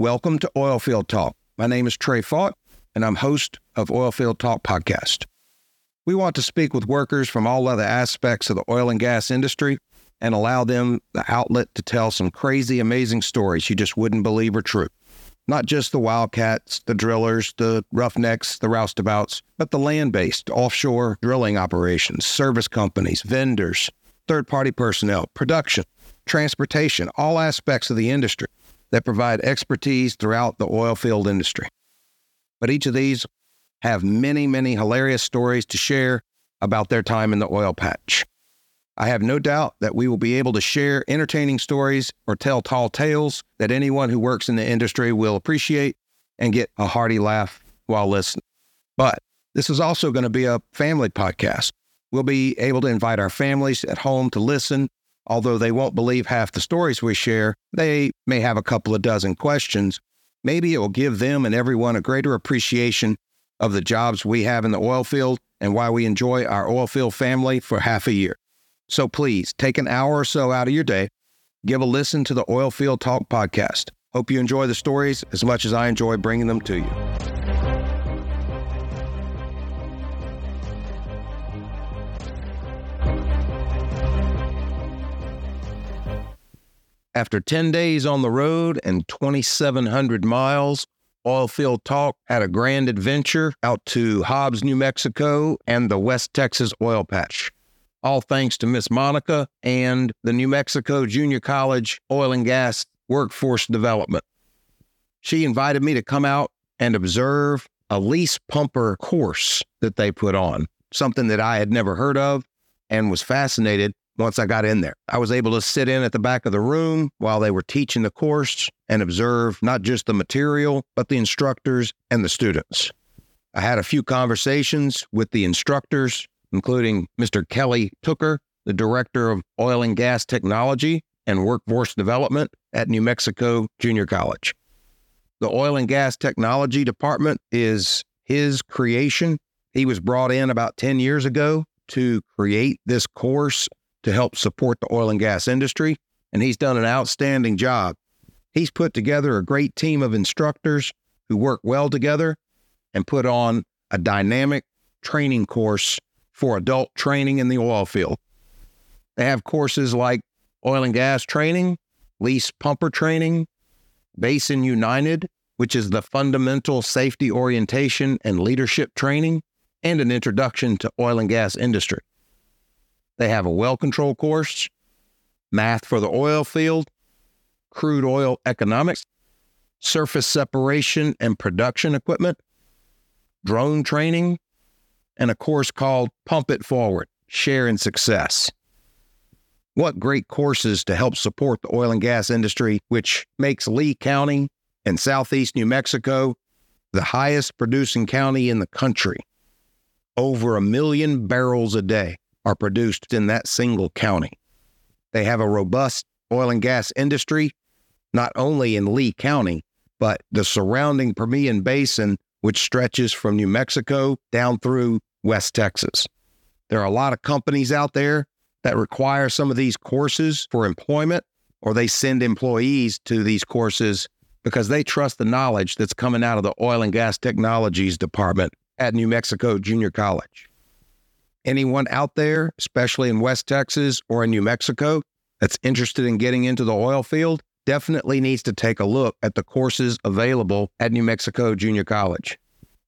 welcome to Oilfield Talk. My name is Trey Fought, and I'm host of Oilfield Talk Podcast. We want to speak with workers from all other aspects of the oil and gas industry and allow them the outlet to tell some crazy, amazing stories you just wouldn't believe are true. Not just the wildcats, the drillers, the roughnecks, the roustabouts, but the land based offshore drilling operations, service companies, vendors, third party personnel, production, transportation, all aspects of the industry that provide expertise throughout the oil field industry. But each of these have many, many hilarious stories to share about their time in the oil patch. I have no doubt that we will be able to share entertaining stories or tell tall tales that anyone who works in the industry will appreciate and get a hearty laugh while listening. But this is also going to be a family podcast. We'll be able to invite our families at home to listen. Although they won't believe half the stories we share, they may have a couple of dozen questions. Maybe it will give them and everyone a greater appreciation of the jobs we have in the oil field and why we enjoy our oil field family for half a year. So please take an hour or so out of your day, give a listen to the Oil Field Talk podcast. Hope you enjoy the stories as much as I enjoy bringing them to you. After 10 days on the road and 2,700 miles, Oilfield Talk had a grand adventure out to Hobbs, New Mexico and the West Texas oil patch. All thanks to Miss Monica and the New Mexico Junior College Oil and Gas Workforce Development. She invited me to come out and observe a lease pumper course that they put on, something that I had never heard of and was fascinated once I got in there. I was able to sit in at the back of the room while they were teaching the course and observe not just the material, but the instructors and the students. I had a few conversations with the instructors, including Mr. Kelly Tooker, the Director of Oil and Gas Technology and Workforce Development at New Mexico Junior College. The Oil and Gas Technology Department is his creation. He was brought in about 10 years ago to create this course to help support the oil and gas industry, and he's done an outstanding job. He's put together a great team of instructors who work well together and put on a dynamic training course for adult training in the oil field. They have courses like oil and gas training, lease pumper training, Basin United, which is the fundamental safety orientation and leadership training, and an introduction to oil and gas industry. They have a well control course, math for the oil field, crude oil economics, surface separation and production equipment, drone training, and a course called Pump It Forward Share in Success. What great courses to help support the oil and gas industry, which makes Lea County and southeast New Mexico the highest producing county in the country. Over a million barrels a day are produced in that single county. They have a robust oil and gas industry, not only in Lea County, but the surrounding Permian Basin, which stretches from New Mexico down through West Texas. There are a lot of companies out there that require some of these courses for employment, or they send employees to these courses because they trust the knowledge that's coming out of the oil and gas technologies department at New Mexico Junior College anyone out there, especially in West Texas or in New Mexico, that's interested in getting into the oil field, definitely needs to take a look at the courses available at New Mexico Junior College.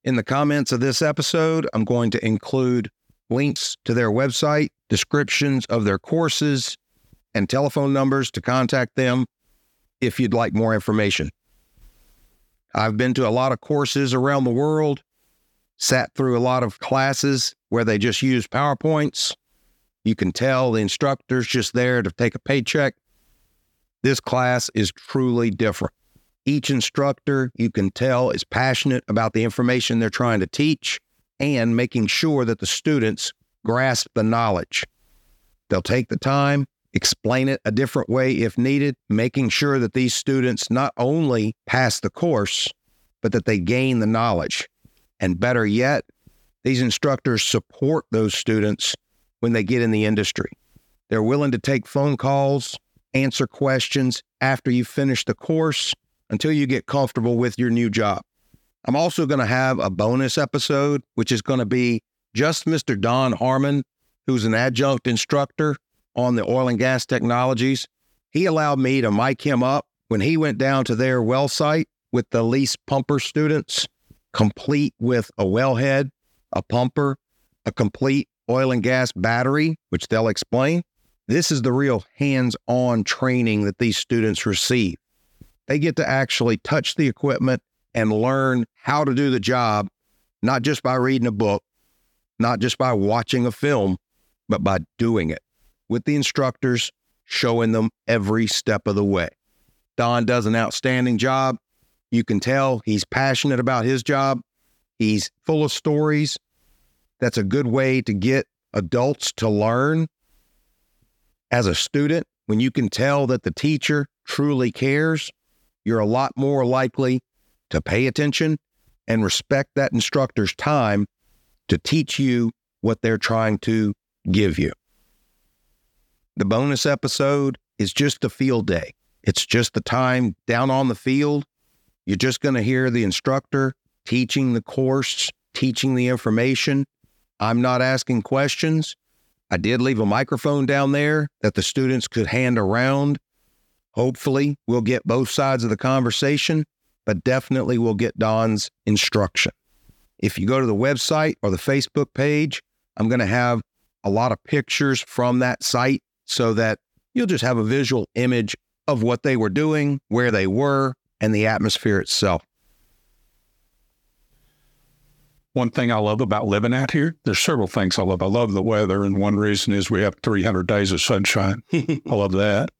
In the comments of this episode, I'm going to include links to their website, descriptions of their courses, and telephone numbers to contact them if you'd like more information. I've been to a lot of courses around the world sat through a lot of classes where they just use PowerPoints. You can tell the instructor's just there to take a paycheck. This class is truly different. Each instructor, you can tell, is passionate about the information they're trying to teach and making sure that the students grasp the knowledge. They'll take the time, explain it a different way if needed, making sure that these students not only pass the course, but that they gain the knowledge. And better yet, these instructors support those students when they get in the industry. They're willing to take phone calls, answer questions after you finish the course, until you get comfortable with your new job. I'm also going to have a bonus episode, which is going to be just Mr. Don Harmon, who's an adjunct instructor on the oil and gas technologies. He allowed me to mic him up when he went down to their well site with the lease pumper students, complete with a wellhead, a pumper, a complete oil and gas battery, which they'll explain. This is the real hands on training that these students receive. They get to actually touch the equipment and learn how to do the job, not just by reading a book, not just by watching a film, but by doing it with the instructors, showing them every step of the way. Don does an outstanding job. You can tell he's passionate about his job. He's full of stories. That's a good way to get adults to learn. As a student, when you can tell that the teacher truly cares, you're a lot more likely to pay attention and respect that instructor's time to teach you what they're trying to give you. The bonus episode is just a field day. It's just the time down on the field. You're just going to hear the instructor teaching the course, teaching the information. I'm not asking questions. I did leave a microphone down there that the students could hand around. Hopefully, we'll get both sides of the conversation but definitely we'll get Don's instruction. If you go to the website or the Facebook page, I'm going to have a lot of pictures from that site so that you'll just have a visual image of what they were doing, where they were, and the atmosphere itself. One thing I love about living out here, there's several things I love. I love the weather, and one reason is we have 300 days of sunshine. I love that.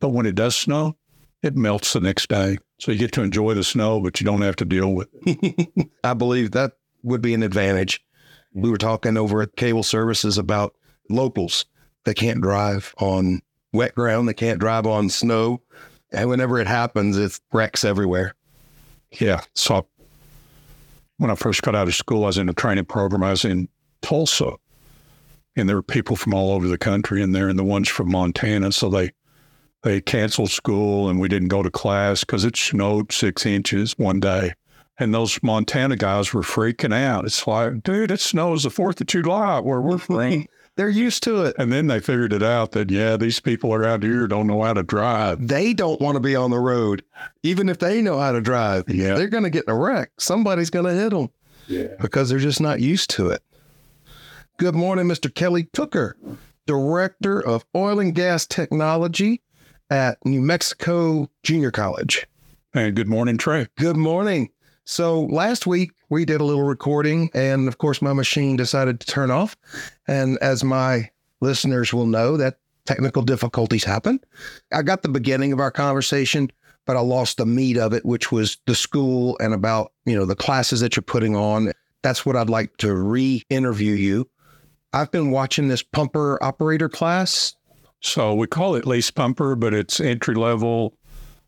But when it does snow, it melts the next day. So you get to enjoy the snow, but you don't have to deal with it. I believe that would be an advantage. We were talking over at Cable Services about locals that can't drive on wet ground, they can't drive on snow. And whenever it happens, it's wrecks everywhere. Yeah. So when I first got out of school, I was in a training program. I was in Tulsa, and there were people from all over the country in there, and the ones from Montana. So they they canceled school and we didn't go to class because it snowed six inches one day. And those Montana guys were freaking out. It's like, dude, it snows the 4th of July where we're from. They're used to it. And then they figured it out that, yeah, these people around here don't know how to drive. They don't want to be on the road. Even if they know how to drive, yeah. they're going to get in a wreck. Somebody's going to hit them yeah. because they're just not used to it. Good morning, Mr. Kelly Tooker, Director of Oil and Gas Technology at New Mexico Junior College. And good morning, Trey. Good morning. So last week we did a little recording, and of course, my machine decided to turn off. And as my listeners will know, that technical difficulties happen. I got the beginning of our conversation, but I lost the meat of it, which was the school and about you know the classes that you're putting on. That's what I'd like to re-interview you. I've been watching this pumper operator class so we call it lease pumper, but it's entry level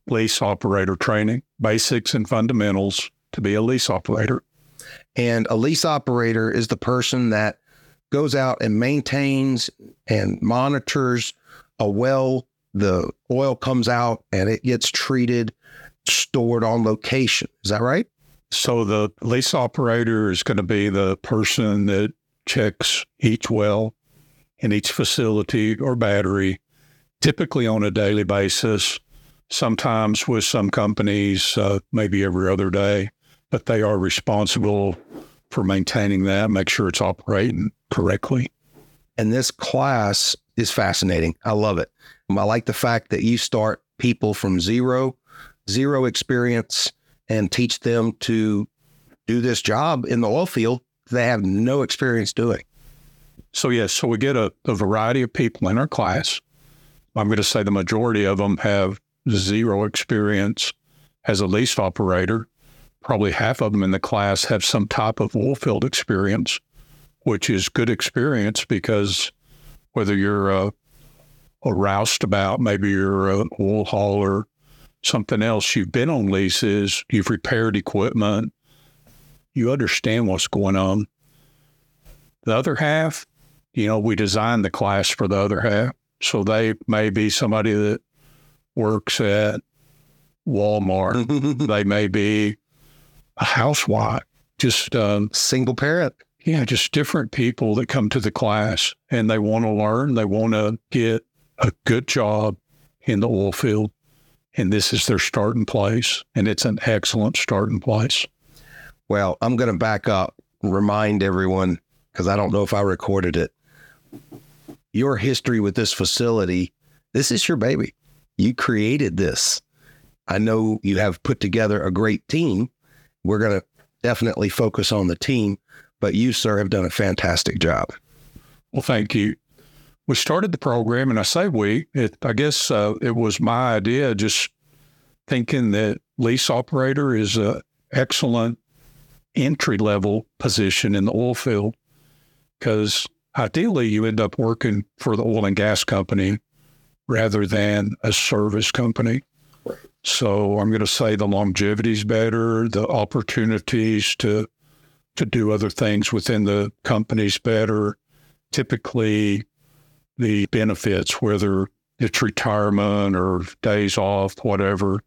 lease operator training, basics and fundamentals to be a lease operator. And a lease operator is the person that goes out and maintains and monitors a well. The oil comes out and it gets treated, stored on location. Is that right? So the lease operator is going to be the person that checks each well in each facility or battery, typically on a daily basis, sometimes with some companies, uh, maybe every other day, but they are responsible for maintaining that, make sure it's operating correctly. And this class is fascinating. I love it. I like the fact that you start people from zero, zero experience, and teach them to do this job in the oil field they have no experience doing. So, yes, so we get a, a variety of people in our class. I'm going to say the majority of them have zero experience as a lease operator. Probably half of them in the class have some type of oil field experience, which is good experience because whether you're a, a roustabout, maybe you're an oil hauler, something else, you've been on leases, you've repaired equipment, you understand what's going on. The other half, you know, we designed the class for the other half. So they may be somebody that works at Walmart. they may be a housewife. Just um, Single parent. yeah, just different people that come to the class and they want to learn. They want to get a good job in the oil field. And this is their starting place. And it's an excellent starting place. Well, I'm going to back up, remind everyone, because I don't know if I recorded it. Your history with this facility, this is your baby. You created this. I know you have put together a great team. We're going to definitely focus on the team, but you, sir, have done a fantastic job. Well, thank you. We started the program, and I say we, it, I guess uh, it was my idea, just thinking that lease operator is an excellent entry level position in the oil field because ideally you end up working for the oil and gas company rather than a service company. So I'm going to say the longevity is better, the opportunities to to do other things within the companies better. Typically, the benefits, whether it's retirement or days off, whatever,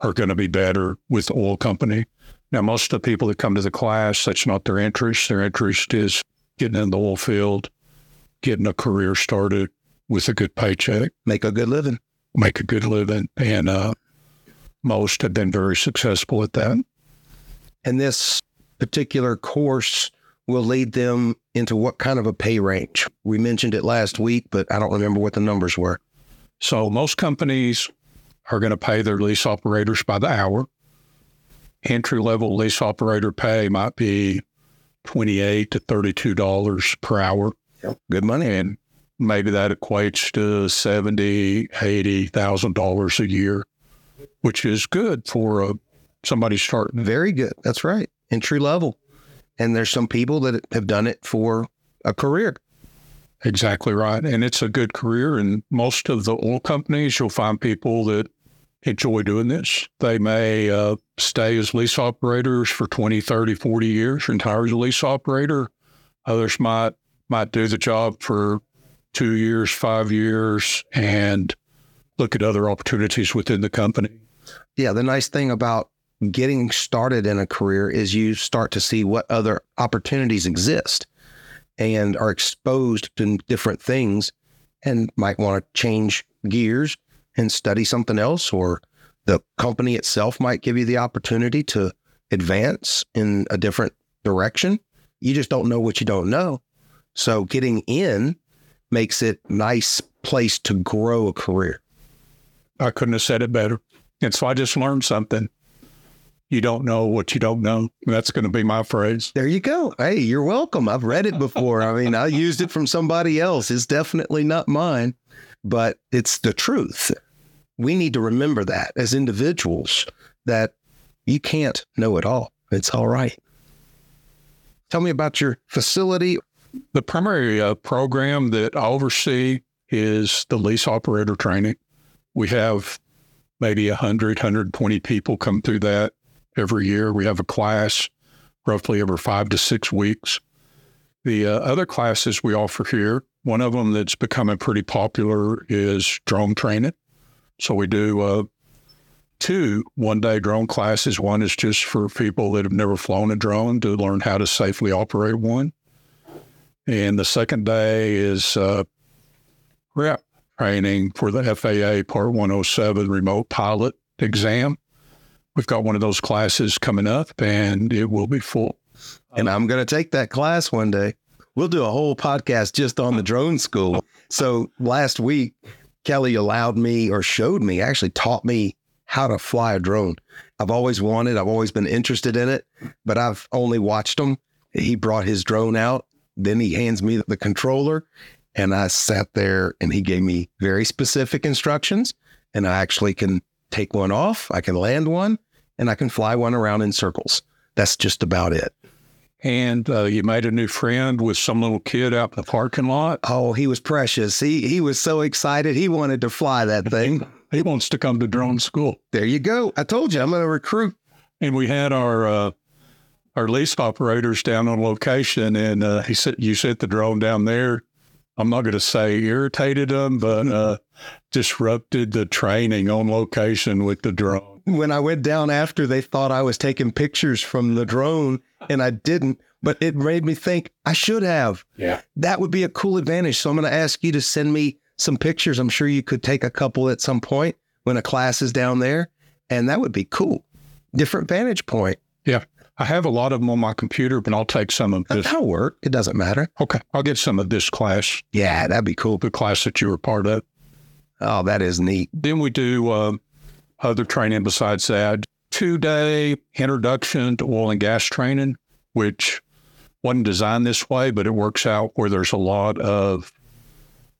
are going to be better with the oil company. Now, most of the people that come to the class, that's not their interest. Their interest is getting in the oil field, getting a career started with a good paycheck, Make a good living. make a good living, and uh, most have been very successful at that. And this particular course will lead them into what kind of a pay range? We mentioned it last week, but I don't remember what the numbers were. So most companies are going to pay their lease operators by the hour. Entry level lease operator pay might be twenty-eight to thirty-two dollars per hour, Yep. Good money. and maybe that equates to seventy, eighty thousand dollars a year, which is good for uh, somebody starting. Very good. That's right. Entry level. And there's some people that have done it for a career. Exactly right. And it's a good career. And most of the oil companies, you'll find people that enjoy doing this. They may uh, stay as lease operators for 20, 30, 40 years, retire as a lease operator. Others might might do the job for two years, five years, and look at other opportunities within the company. Yeah. The nice thing about getting started in a career is you start to see what other opportunities exist and are exposed to different things and might want to change gears and study something else, or the company itself might give you the opportunity to advance in a different direction. You just don't know what you don't know. So getting in makes it nice place to grow a career. I couldn't have said it better. And so I just learned something. You don't know what you don't know. That's going to be my phrase. There you go. Hey, you're welcome. I've read it before. I mean, I used it from somebody else. It's definitely not mine, but it's the truth. We need to remember that as individuals that you can't know it all. It's all right. Tell me about your facility. The primary uh, program that I oversee is the lease operator training. We have maybe 100, 120 people come through that every year. We have a class roughly every five to six weeks. The uh, other classes we offer here, one of them that's becoming pretty popular is drone training. So we do uh, two one day drone classes. One is just for people that have never flown a drone to learn how to safely operate one. And the second day is uh, rep training for the FAA Part 107 remote pilot exam. We've got one of those classes coming up and it will be full. And I'm going to take that class one day. We'll do a whole podcast just on the drone school. So last week, Kelly allowed me or showed me, actually taught me how to fly a drone. I've always wanted, I've always been interested in it, but I've only watched him. He brought his drone out, then he hands me the controller, and I sat there and he gave me very specific instructions. And I actually can take one off, I can land one, and I can fly one around in circles. That's just about it. And uh, you made a new friend with some little kid out in the parking lot. Oh, he was precious. He he was so excited. He wanted to fly that thing. He wants to come to drone school. There you go. I told you I'm going to recruit. And we had our uh, our lease operators down on location, and uh, he said you sent the drone down there. I'm not going to say irritated them, but uh, disrupted the training on location with the drone. when I went down after, they thought I was taking pictures from the drone and I didn't, but it made me think I should have. Yeah. That would be a cool advantage. So I'm going to ask you to send me some pictures. I'm sure you could take a couple at some point when a class is down there, and that would be cool. Different vantage point. Yeah. I have a lot of them on my computer, but I'll take some of this. That'll work. It doesn't matter. Okay. I'll get some of this class, Yeah, that'd be cool. the class that you were part of. Oh, that is neat. Then we do uh, other training besides that. Two day introduction to oil and gas training, which wasn't designed this way, but it works out where there's a lot of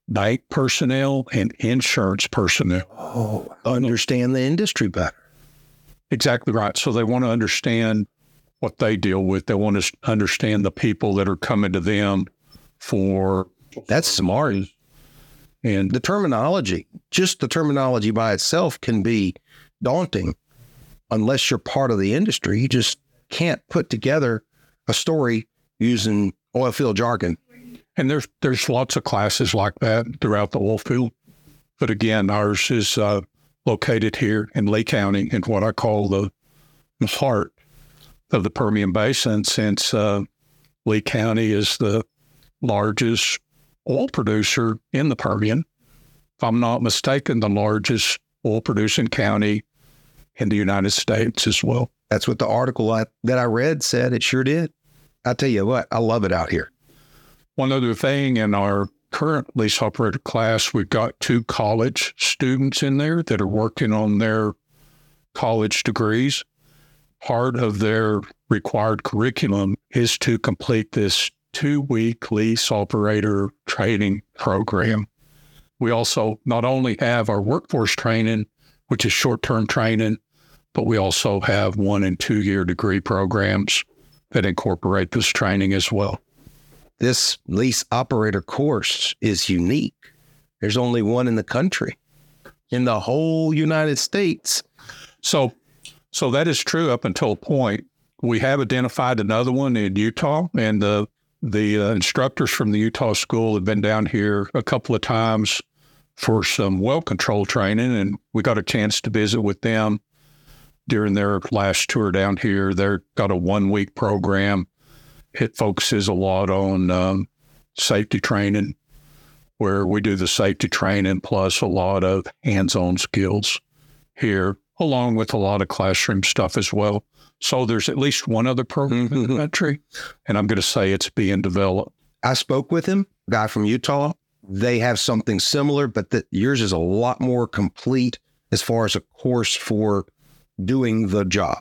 night personnel and insurance personnel. Oh, understand the industry better. Exactly right. So they want to understand what they deal with. They want to understand the people that are coming to them for That's smart. and The terminology, just the terminology by itself can be daunting unless you're part of the industry. You just can't put together a story using oil field jargon. And there's there's lots of classes like that throughout the oil field. But again, ours is uh, located here in Lea County in what I call the, the heart of the Permian Basin, since uh, Lea County is the largest oil producer in the Permian. If I'm not mistaken, the largest oil producing county in the United States as well. That's what the article I, that I read said. It sure did. I tell you what, I love it out here. One other thing in our current lease operator class, we've got two college students in there that are working on their college degrees. Part of their required curriculum is to complete this two week lease operator training program. We also not only have our workforce training, which is short term training, but we also have one and two year degree programs that incorporate this training as well. This lease operator course is unique. There's only one in the country, in the whole United States. So, so that is true up until a point. We have identified another one in Utah, and the the uh, instructors from the Utah school have been down here a couple of times for some well control training, and we got a chance to visit with them during their last tour down here. They've got a one week program. It focuses a lot on um, safety training, where we do the safety training plus a lot of hands on skills here, along with a lot of classroom stuff as well. So there's at least one other program in the mm-hmm. country, and I'm going to say it's being developed. I spoke with him, a guy from Utah. They have something similar, but that yours is a lot more complete as far as a course for doing the job.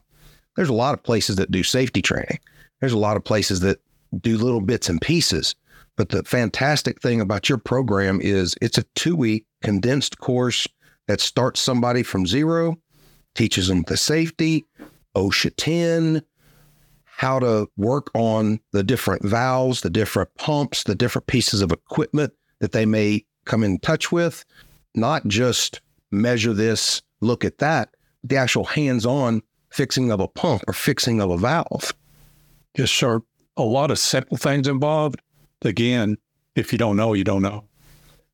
There's a lot of places that do safety training. There's a lot of places that do little bits and pieces. But the fantastic thing about your program is it's a two week condensed course that starts somebody from zero, teaches them the safety, OSHA 10, how to work on the different valves, the different pumps, the different pieces of equipment that they may come in touch with, not just measure this, look at that, the actual hands on fixing of a pump or fixing of a valve. Yes, sir. A lot of simple things involved. Again, if you don't know, you don't know.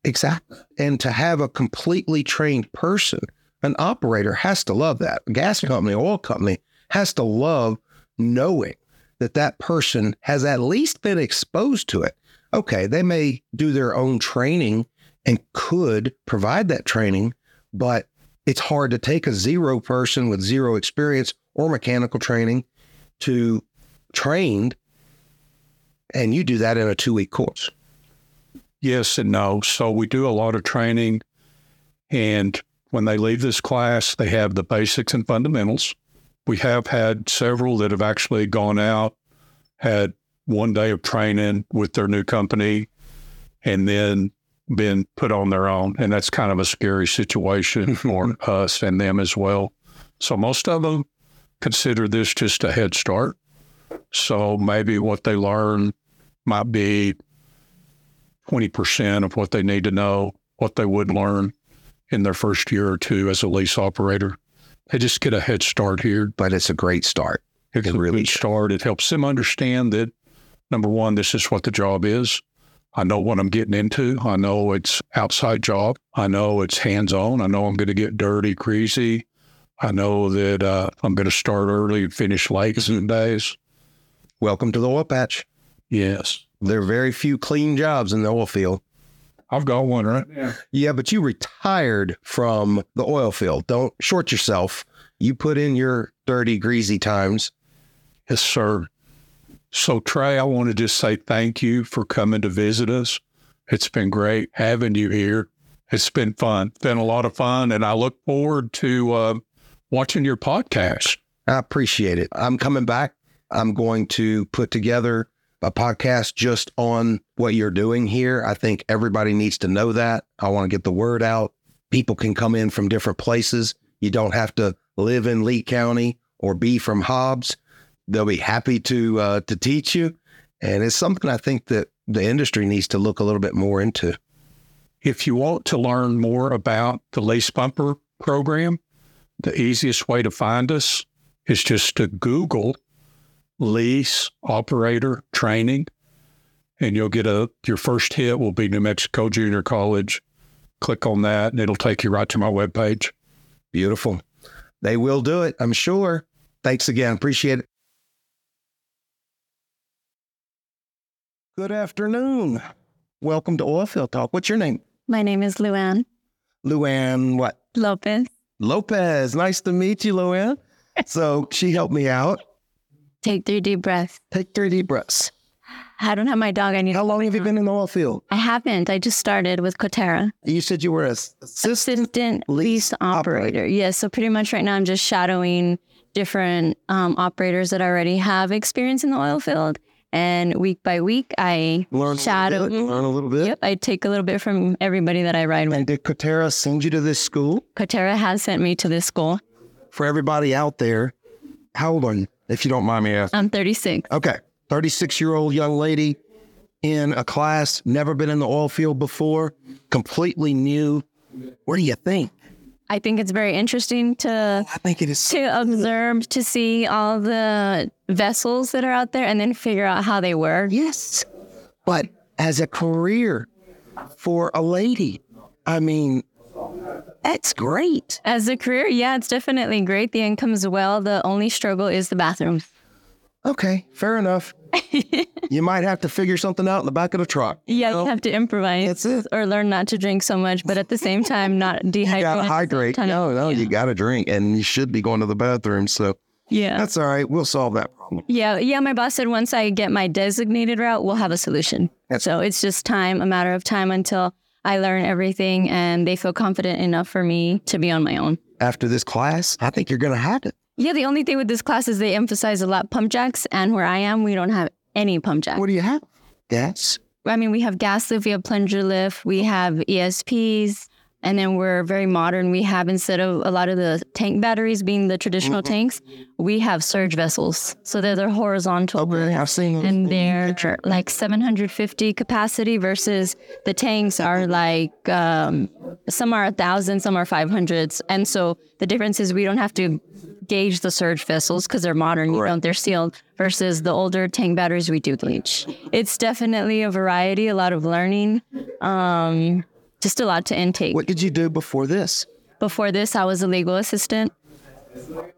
Exactly. And to have a completely trained person, an operator has to love that. A gas company, oil company has to love knowing that that person has at least been exposed to it. Okay, they may do their own training and could provide that training, but it's hard to take a zero person with zero experience or mechanical training to trained, and you do that in a two week course. Yes and no. So we do a lot of training, and when they leave this class, they have the basics and fundamentals. We have had several that have actually gone out, had one day of training with their new company, and then been put on their own. And that's kind of a scary situation for us and them as well. So most of them consider this just a head start. So maybe what they learn might be 20% of what they need to know, what they would learn in their first year or two as a lease operator. They just get a head start here. But it's a great start. It's It a really good start. It helps them understand that number one, this is what the job is. I know what I'm getting into. I know it's outside job. I know it's hands on. I know I'm going to get dirty, greasy. I know that uh, I'm going to start early and finish late some days. Welcome to the oil patch. Yes. There are very few clean jobs in the oil field. I've got one, right? Yeah. Yeah, but you retired from the oil field. Don't short yourself. You put in your dirty, greasy times. Yes, sir. So, Trey, I want to just say thank you for coming to visit us. It's been great having you here. It's been fun, been a lot of fun, and I look forward to uh, watching your podcast. I appreciate it. I'm coming back. I'm going to put together a podcast just on what you're doing here. I think everybody needs to know that. I want to get the word out. People can come in from different places. You don't have to live in Lea County or be from Hobbs. They'll be happy to uh, to teach you, and it's something I think that the industry needs to look a little bit more into. If you want to learn more about the lease pumper program, the easiest way to find us is just to Google lease operator training, and you'll get a your first hit will be New Mexico Junior College. Click on that, and it'll take you right to my webpage. Beautiful. They will do it, I'm sure. Thanks again. Appreciate it. Good afternoon. Welcome to Oilfield Talk. What's your name? My name is Louanne Louanne what? Lopez. Lopez. Nice to meet you, Louanne. So she helped me out. Take three deep breaths. Take three deep breaths. I don't have my dog. I need. How long have you been in the oil field? I haven't. I just started with Coterra. You said you were a assistant. Assistant lease operator. Yes. so pretty much right now I'm just shadowing different um, operators that already have experience in the oil field. And week by week, I Learn shadow. a little bit. Learn a little bit. Yep. I take a little bit from everybody that I ride with. And did Coterra send you to this school? Coterra has sent me to this school. For everybody out there, how old are you, if you don't mind me asking? I'm 36. Okay. 36 year old young lady in a class, never been in the oil field before, completely new. What do you think? I think it's very interesting to oh, I think it is. to observe to see all the vessels that are out there and then figure out how they work. Yes. But as a career for a lady, I mean, that's great. As a career, yeah, it's definitely great. The income's well. The only struggle is the bathroom. Okay, fair enough. you might have to figure something out in the back of the truck. Yeah, No. you have to improvise That's it. or learn not to drink so much, but at the same time, not dehydrate. You gotta at the same hydrate. time. No, no, you gotta drink, and you should be going to the bathroom. So Yeah. that's all right. We'll solve that problem. Yeah. Yeah. My boss said once I get my designated route, we'll have a solution. That's- so it's just time, a matter of time until I learn everything and they feel confident enough for me to be on my own. After this class, I think you're gonna have it. Yeah, the only thing with this class is they emphasize a lot pump jacks, and where I am, we don't have any pump jacks. What do you have? Gas. I mean, we have gas lift, we have plunger lift, we have ESPs, and then we're very modern. We have instead of a lot of the tank batteries being the traditional tanks, we have surge vessels. So they're they're horizontal. Okay, I've seen them. And they're like 750 capacity versus the tanks are like um, some are a thousand, some are 500s. And so the difference is we don't have to gauge the surge vessels because they're modern, you Right. they're sealed versus the older tank batteries we do gauge. It's definitely a variety, a lot of learning, um, just a lot to intake. What did you do before this? Before this, I was a legal assistant.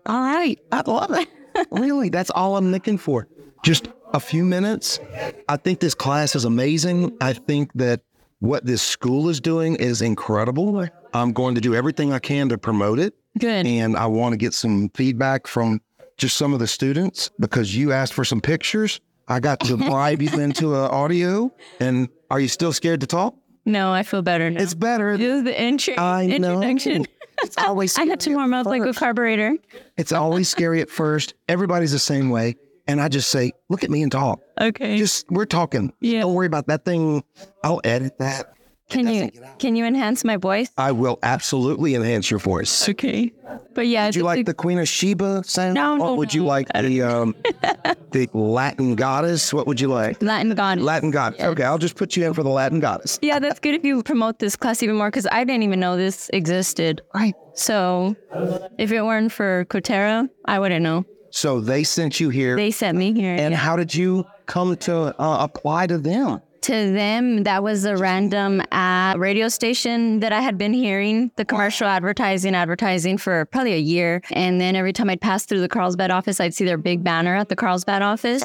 All right, I love it. really, that's all I'm looking for. Just a few minutes. I think this class is amazing. I think that what this school is doing is incredible. I'm going to do everything I can to promote it. Good. And I want to get some feedback from just some of the students because you asked for some pictures. I got to bribe you into an audio. And are you still scared to talk? No, I feel better now. It's better. This is the intro, I know. introduction. It's always I had to warm up like a carburetor. It's always scary at first. Everybody's the same way. And I just say, look at me and talk. Okay. Just we're talking. Yeah. Don't worry about that thing. I'll edit that. Can you can you enhance my voice? I will absolutely enhance your voice. Okay. But yeah, Would you like the Queen of Sheba sound? No, no, Or would you like the um the Latin goddess? What would you like? Latin goddess. Latin goddess. Okay, I'll just put you in for the Latin goddess. yeah, that's good if you promote this class even more because I didn't even know this existed. Right. So if it weren't for Coterra, I wouldn't know. So they sent you here. They sent me here. and yeah. how did you come to uh, apply to them? To them, that was a random uh, radio station that I had been hearing the commercial advertising, advertising for probably a year. And then every time I'd pass through the Carlsbad office, I'd see their big banner at the Carlsbad office.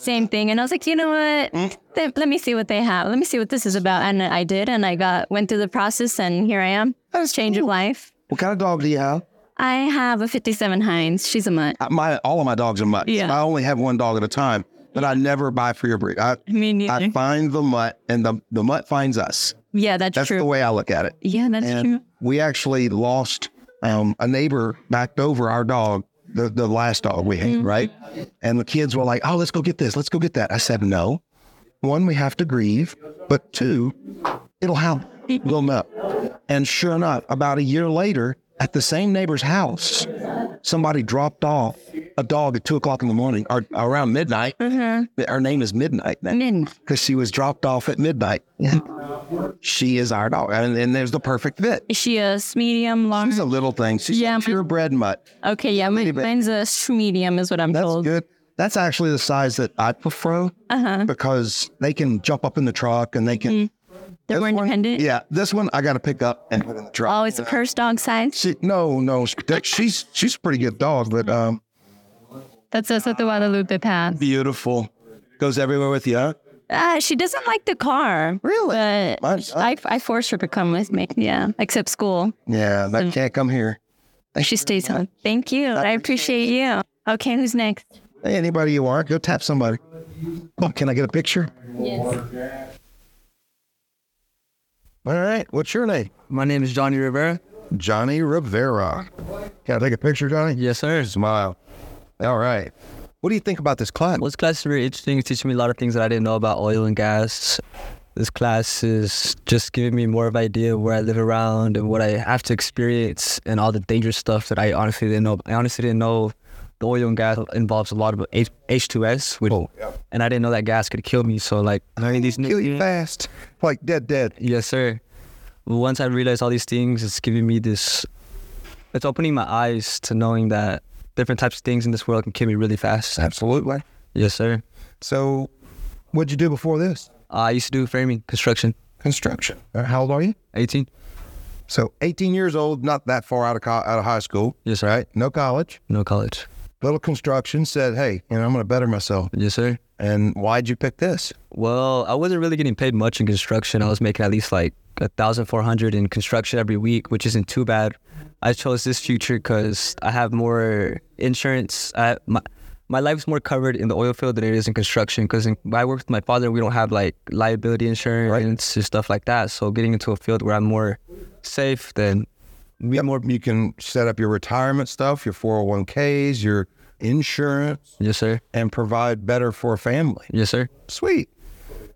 Same thing. And I was like, you know what? Th- Let me see what they have. Let me see what this is about. And I did. And I got went through the process and here I am. That's Change of life. What kind of dog do you have? I have a 57 Heinz. She's a mutt. Uh, My all of my dogs are mutts. Yeah. I only have one dog at a time, but I never buy for your breed. I Me neither. I find the mutt, and the the mutt finds us. yeah, that's, That's true. the way I look at it. yeah, that's And true. we actually lost um, a neighbor backed over our dog, the, the last dog we Mm-hmm. had, right? And the kids were like, oh, let's go get this. Let's go get that. I said, no. One, we have to grieve, but two, it'll help them up. And sure enough, about a year later, at the same neighbor's house, somebody dropped off a dog at two o'clock in the morning or around midnight. Her name is Midnight now because she was dropped off at midnight. she is our dog. And, and there's the perfect fit. Is she a medium, long? She's a little thing. She's Yeah, a my- purebred mutt. Okay, yeah, mine- mine's a medium, is what I'm That's told. good. That's actually the size that I prefer Uh-huh. because they can jump up in the truck and they can. They're more This one- independent. yeah, this one I got to pick up and put in the truck. Oh, it's a purse dog size. She, no, no, that- she's she's a pretty good dog, but um, That's us at the Guadalupe Path. beautiful. Goes everywhere with you. Huh? Uh, she doesn't like the car. Really? But Mine's- I, I forced her to come with me. Yeah, except school. Yeah, that can't come here. She stays home. Thank you. I appreciate you. Okay, who's next? Hey, anybody you are, go tap somebody. Oh, can I get a picture? Yes. All right. What's your name? My name is Johnny Rivera. Johnny Rivera. Can I take a picture, Johnny? Yes, sir. Smile. All right. What do you think about this class? Well, this class is very interesting. It's teaching me a lot of things that I didn't know about oil and gas. This class is just giving me more of an idea of where I live around and what I have to experience and all the dangerous stuff that I honestly didn't know. I honestly didn't know the oil and gas involves a lot of H- H2S, which, Oh, yeah. and I didn't know that gas could kill me. So, like, learning these new Kill you fast. Like dead, dead. Yes, sir. Once I realized all these things, it's giving me this. It's opening my eyes to knowing that different types of things in this world can kill me really fast. Absolutely. Yes, sir. So, what'd you do before this? I used to do framing construction. Construction. Uh, how old are you? 18. So, 18 years old, not that far out of co- out of high school. Yes, sir. Right? No college. No college. Little construction. Said, hey, you know, I'm going to better myself. Yes, sir. And why'd you pick this? Well, I wasn't really getting paid much in construction. I was making at least like a thousand four hundred in construction every week, which isn't too bad. I chose this future because I have more insurance. I, my my life's more covered in the oil field than it is in construction. Because I work with my father, we don't have like liability insurance and stuff like that. So getting into a field where I'm more safe, then Yep. More, you can set up your retirement stuff, your 401ks, your insurance, yes, sir. and provide better for a family. Yes, sir. Sweet.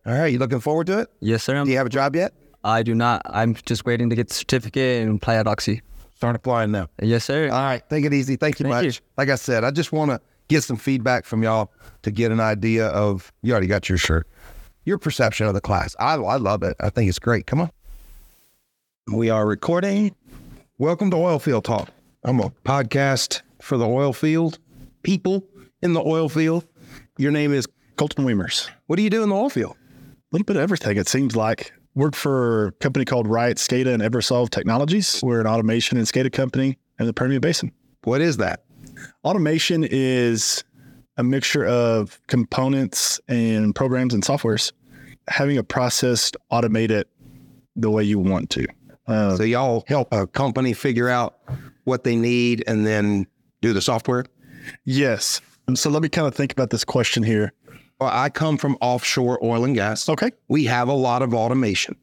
All right. You looking forward to it? Yes, sir. Do you have a job yet? I do not. I'm just waiting to get the certificate and apply at Oxy. Start applying now. Yes, sir. All right. Take it easy. Thank you Thank much. you. Like I said, I just want to get some feedback from y'all to get an idea of, you already got your shirt, your perception of the class. I, I love it. I think it's great. Come on. We are recording. Welcome to Oil Field Talk. I'm a podcast for the oil field, people in the oil field. Your name is, Colton Wiemers. what do you do in the oil field? A little bit of everything, it seems like. Work for a company called Riot SCADA and Eversolve Technologies. We're an automation and SCADA company in the Permian Basin. What is that? Automation is a mixture of components and programs and softwares. Having a process automate it the way you want to. Uh, So y'all help a company figure out what they need and then do the software? yes. So let me kind of think about this question here. I come from offshore oil and gas. Okay. We have a lot of automation.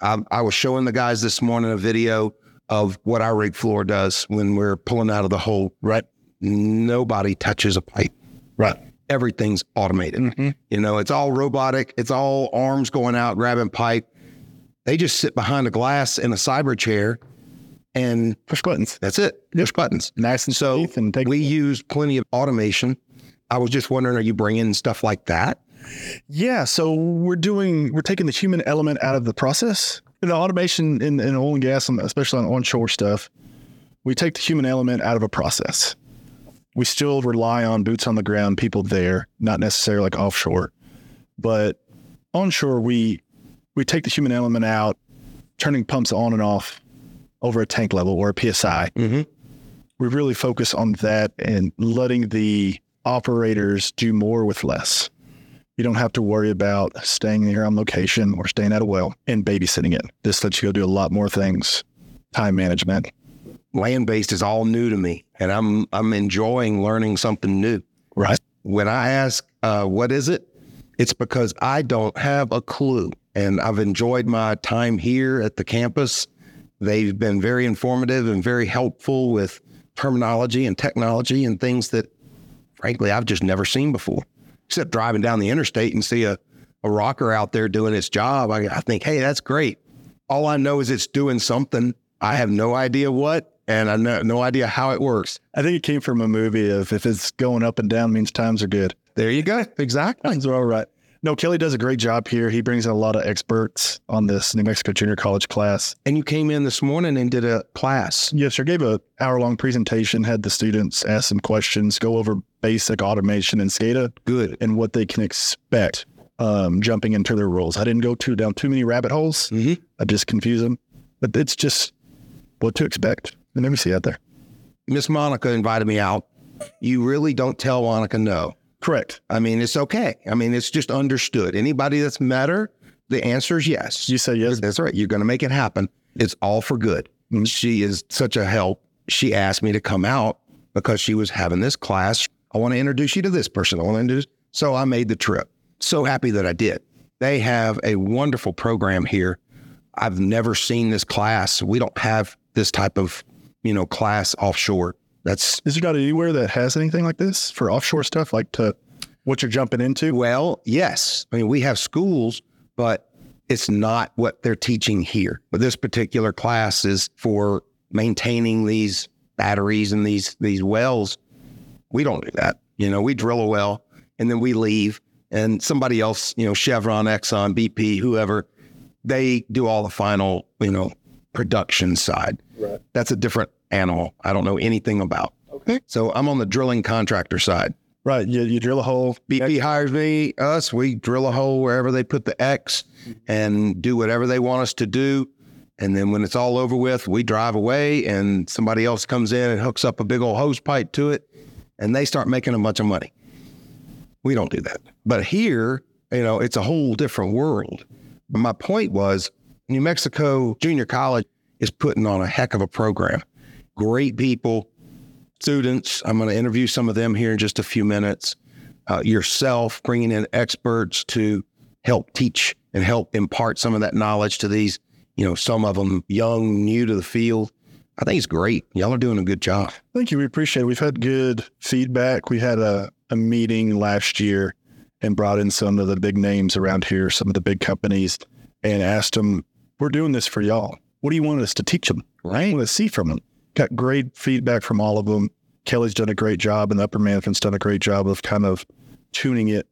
I, I was showing the guys this morning a video of what our rig floor does when we're pulling out of the hole. Right. Nobody touches a pipe. Right. Everything's automated. Mm-hmm. You know, it's all robotic. It's all arms going out, grabbing pipe. They just sit behind a glass in a cyber chair and Push buttons. that's it. Push buttons. Nice and So and take we use plenty of automation. I was just wondering, are you bringing stuff like that? Yeah, so we're doing we're taking the human element out of the process. The automation in, in oil and gas, especially on onshore stuff, we take the human element out of a process. We still rely on boots on the ground, people there, not necessarily like offshore, but onshore, we we take the human element out, turning pumps on and off over a tank level or a psi. Mhm. We really focus on that and letting the operators do more with less. You don't have to worry about staying here on location or staying at a well and babysitting it. This lets you go do a lot more things. Time management. Land based is all new to me, and I'm I'm enjoying learning something new. Right. When I ask, uh, "What is it?" It's because I don't have a clue, and I've enjoyed my time here at the campus. They've been very informative and very helpful with terminology and technology and things that, frankly, I've just never seen before. Except driving down the interstate and see a, a rocker out there doing its job, I, I think, hey, that's great. All I know is it's doing something. I have no idea what, and I know no idea how it works. I think it came from a movie of if it's going up and down means times are good. There you go. Exactly. Times are all right. No, Kelly does a great job here. He brings in a lot of experts on this New Mexico Junior College class. And you came in this morning and did a class. Yes, sir. Gave a hour long presentation, had the students ask some questions, go over basic automation in SCADA Good. and what they can expect um, jumping into their roles. I didn't go too down too many rabbit holes. hmm I just confuse them, but it's just what to expect. And see out there. Miss Monica invited me out. You really don't tell Monica no. Correct. I mean, it's okay. I mean, it's just understood. Anybody that's met her, the answer is yes. You say yes. That's right. You're going to make it happen. It's all for good. Mhm. She is such a help. She asked me to come out because she was having this class. I want to introduce you to this person. I want to introduce. So I made the trip. So happy that I did. They have a wonderful program here. I've never seen this class. We don't have this type of, you know, class offshore. That's Is there not anywhere that has anything like this for offshore stuff, like to what you're jumping into? Well, yes. I mean, we have schools, but it's not what they're teaching here. But this particular class is for maintaining these batteries and these these wells. We don't do that. You know, we drill a well and then we leave, and somebody else, you know, Chevron, Exxon, BP, whoever, they do all the final, you know, production side. Right. That's a different animal. I don't know anything about. Okay. So I'm on the drilling contractor side. Right. You, you drill a hole. BP hires me, us, we drill a hole wherever they put the X and do whatever they want us to do. And then when it's all over with, we drive away and somebody else comes in and hooks up a big old hose pipe to it and they start making a bunch of money. We don't do that. But here, you know, it's a whole different world. But my point was New Mexico Junior College is putting on a heck of a program. Great people, students. I'm going to interview some of them here in just a few minutes. Uh, yourself, bringing in experts to help teach and help impart some of that knowledge to these, you know, some of them young, new to the field. I think it's great. Y'all are doing a good job. Thank you. We appreciate it. We've had good feedback. We had a, a meeting last year and brought in some of the big names around here, some of the big companies, and asked them, We're doing this for y'all. What do you want us to teach them? What do you Right. want to see from them? Got great feedback from all of them. Kelly's done a great job, and the upper management's done a great job of kind of tuning it,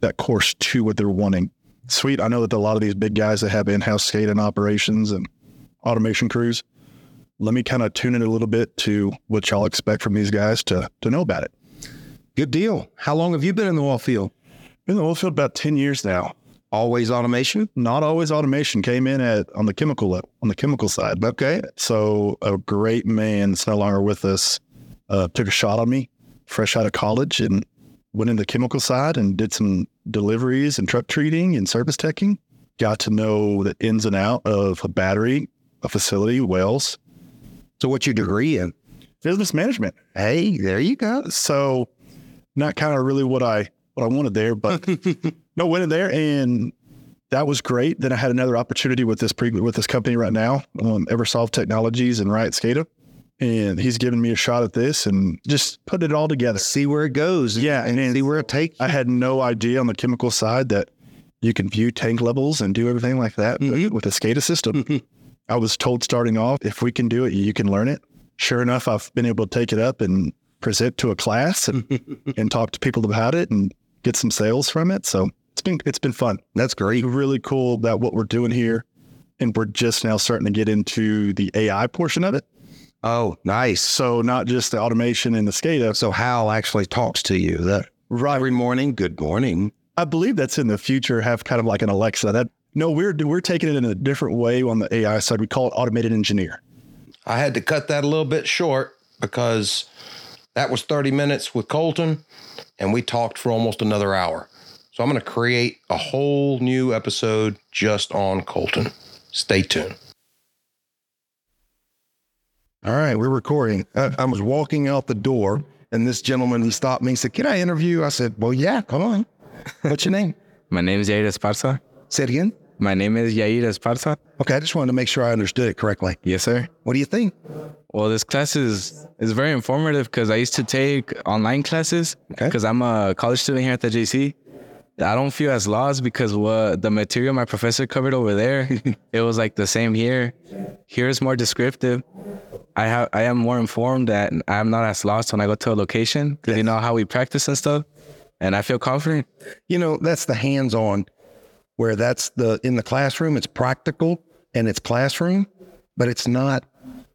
that course to what they're wanting. Sweet. I know that a lot of these big guys that have in house SCADA operations and automation crews, let me kind of tune it a little bit to what y'all expect from these guys to to know about it. Good deal. How long have you been in the oil field? Been in the oil field about ten years now. Always automation? Not always automation. Came in at on the chemical level, on the chemical side. Okay. So a great man that's no longer with us uh, took a shot on me, fresh out of college, and went in the chemical side and did some deliveries and truck treating and service teching. Got to know the ins and out of a battery, a facility, wells, So what's your degree in? business management. Hey, there you go. So not kind of really what I what I wanted there, but no, went in there and that was great. Then I had another opportunity with this pre- with this company right now, um, Eversolve Technologies and Riot SCADA, and he's giving me a shot at this and just put it all together. see where it goes. Yeah, and and see where it takes. I had no idea on the chemical side that you can view tank levels and do everything like that Mhm. with a SCADA system. I was told starting off, if we can do it, you can learn it. Sure enough, I've been able to take it up and present to a class and, and talk to people about it and get some sales from it. So it's been it's been fun. That's great. Really cool that what we're doing here. And we're just now starting to get into the AI portion of it. Oh, nice. So not just the automation and the SCADA. So Hal actually talks to you that Right. every morning. Good morning. I believe that's in the future. Have kind of like an Alexa. That no, we're we're taking it in a different way on the AI side. We call it automated engineer. I had to cut that a little bit short because that was 30 minutes with Colton and we talked for almost another hour. So I'm going to create a whole new episode just on Colton. Stay tuned. All right, we're recording. I, I was walking out the door and this gentleman he stopped me and said, Can I interview? I said, Well, yeah, come on. What's your name? My name is Yair Esparza. Say it again. My name is Yair Esparza. Okay, I just wanted to make sure I understood it correctly. Yes, sir. What do you think? Well, this class is is very informative because I used to take online classes Okay. because I'm a college student here at the JC. I don't feel as lost because what the material my professor covered over there, it was like the same here. Here is more descriptive. I have I am more informed that I'm not as lost when I go to a location because you know how we practice and stuff, and I feel confident. You know, that's the hands on where that's the in the classroom, it's practical and it's classroom, but it's not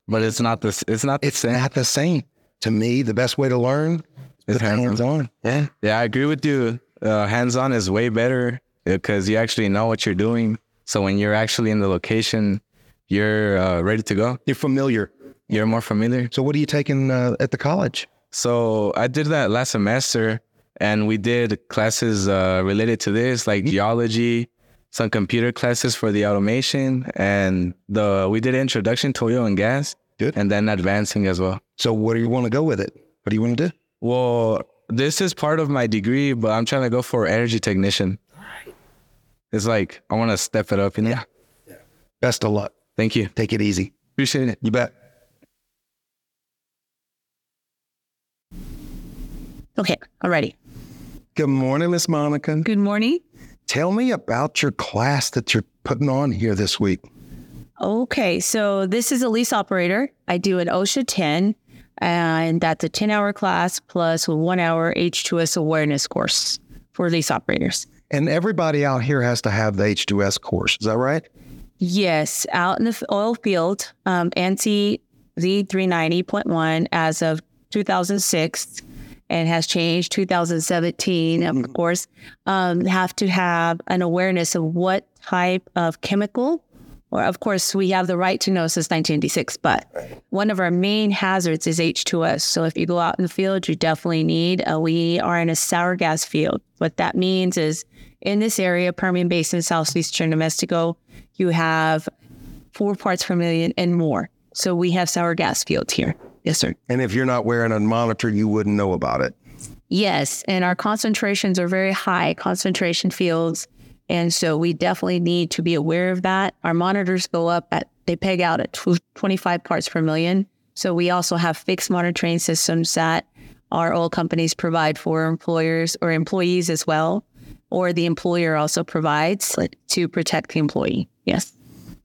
But it's not this. It's not. The it's same. not the same. To me, the best way to learn is Is hands-on. hands on. Yeah. Yeah, I agree with you. Uh, hands-on is way better because you actually know what you're doing. So when you're actually in the location, you're uh, ready to go. You're familiar. You're more familiar. So what are you taking uh, at the college? So I did that last semester, and we did classes uh, related to this, like geology, some computer classes for the automation, and the we did introduction to oil and gas, Good. and then advancing as well. So what do you want to go with it? What do you want to do? Well, this is part of my degree, but I'm trying to go for energy technician. It's like I want to step it up, you know. Yeah. Best of luck. Thank you. Take it easy. Appreciate it. You bet. Okay, alrighty. Good morning, Miss Monica. Good morning. Tell me about your class that you're putting on here this week. Okay, so this is a lease operator. I do an OSHA 10, and that's a 10 hour class plus a one hour H2S awareness course for lease operators. And everybody out here has to have the H2S course. Is that right? Yes, out in the oil field, um, ANSI Z390.1 as of 2006 and has changed 2017, of course, um, have to have an awareness of what type of chemical, or of course, we have the right to know since 1986, but one of our main hazards is H2S. So if you go out in the field, you definitely need, uh, we are in a sour gas field. What that means is in this area, Permian Basin, Southeastern New Mexico, you have four parts per million and more. So we have sour gas fields here. Yes, sir. And if you're not wearing a monitor, you wouldn't know about it. Yes, and our concentrations are very high concentration fields. And so we definitely need to be aware of that. Our monitors go up at, they peg out at 25 parts per million. So we also have fixed monitoring systems that our oil companies provide for employers or employees as well, or the employer also provides to protect the employee. Yes.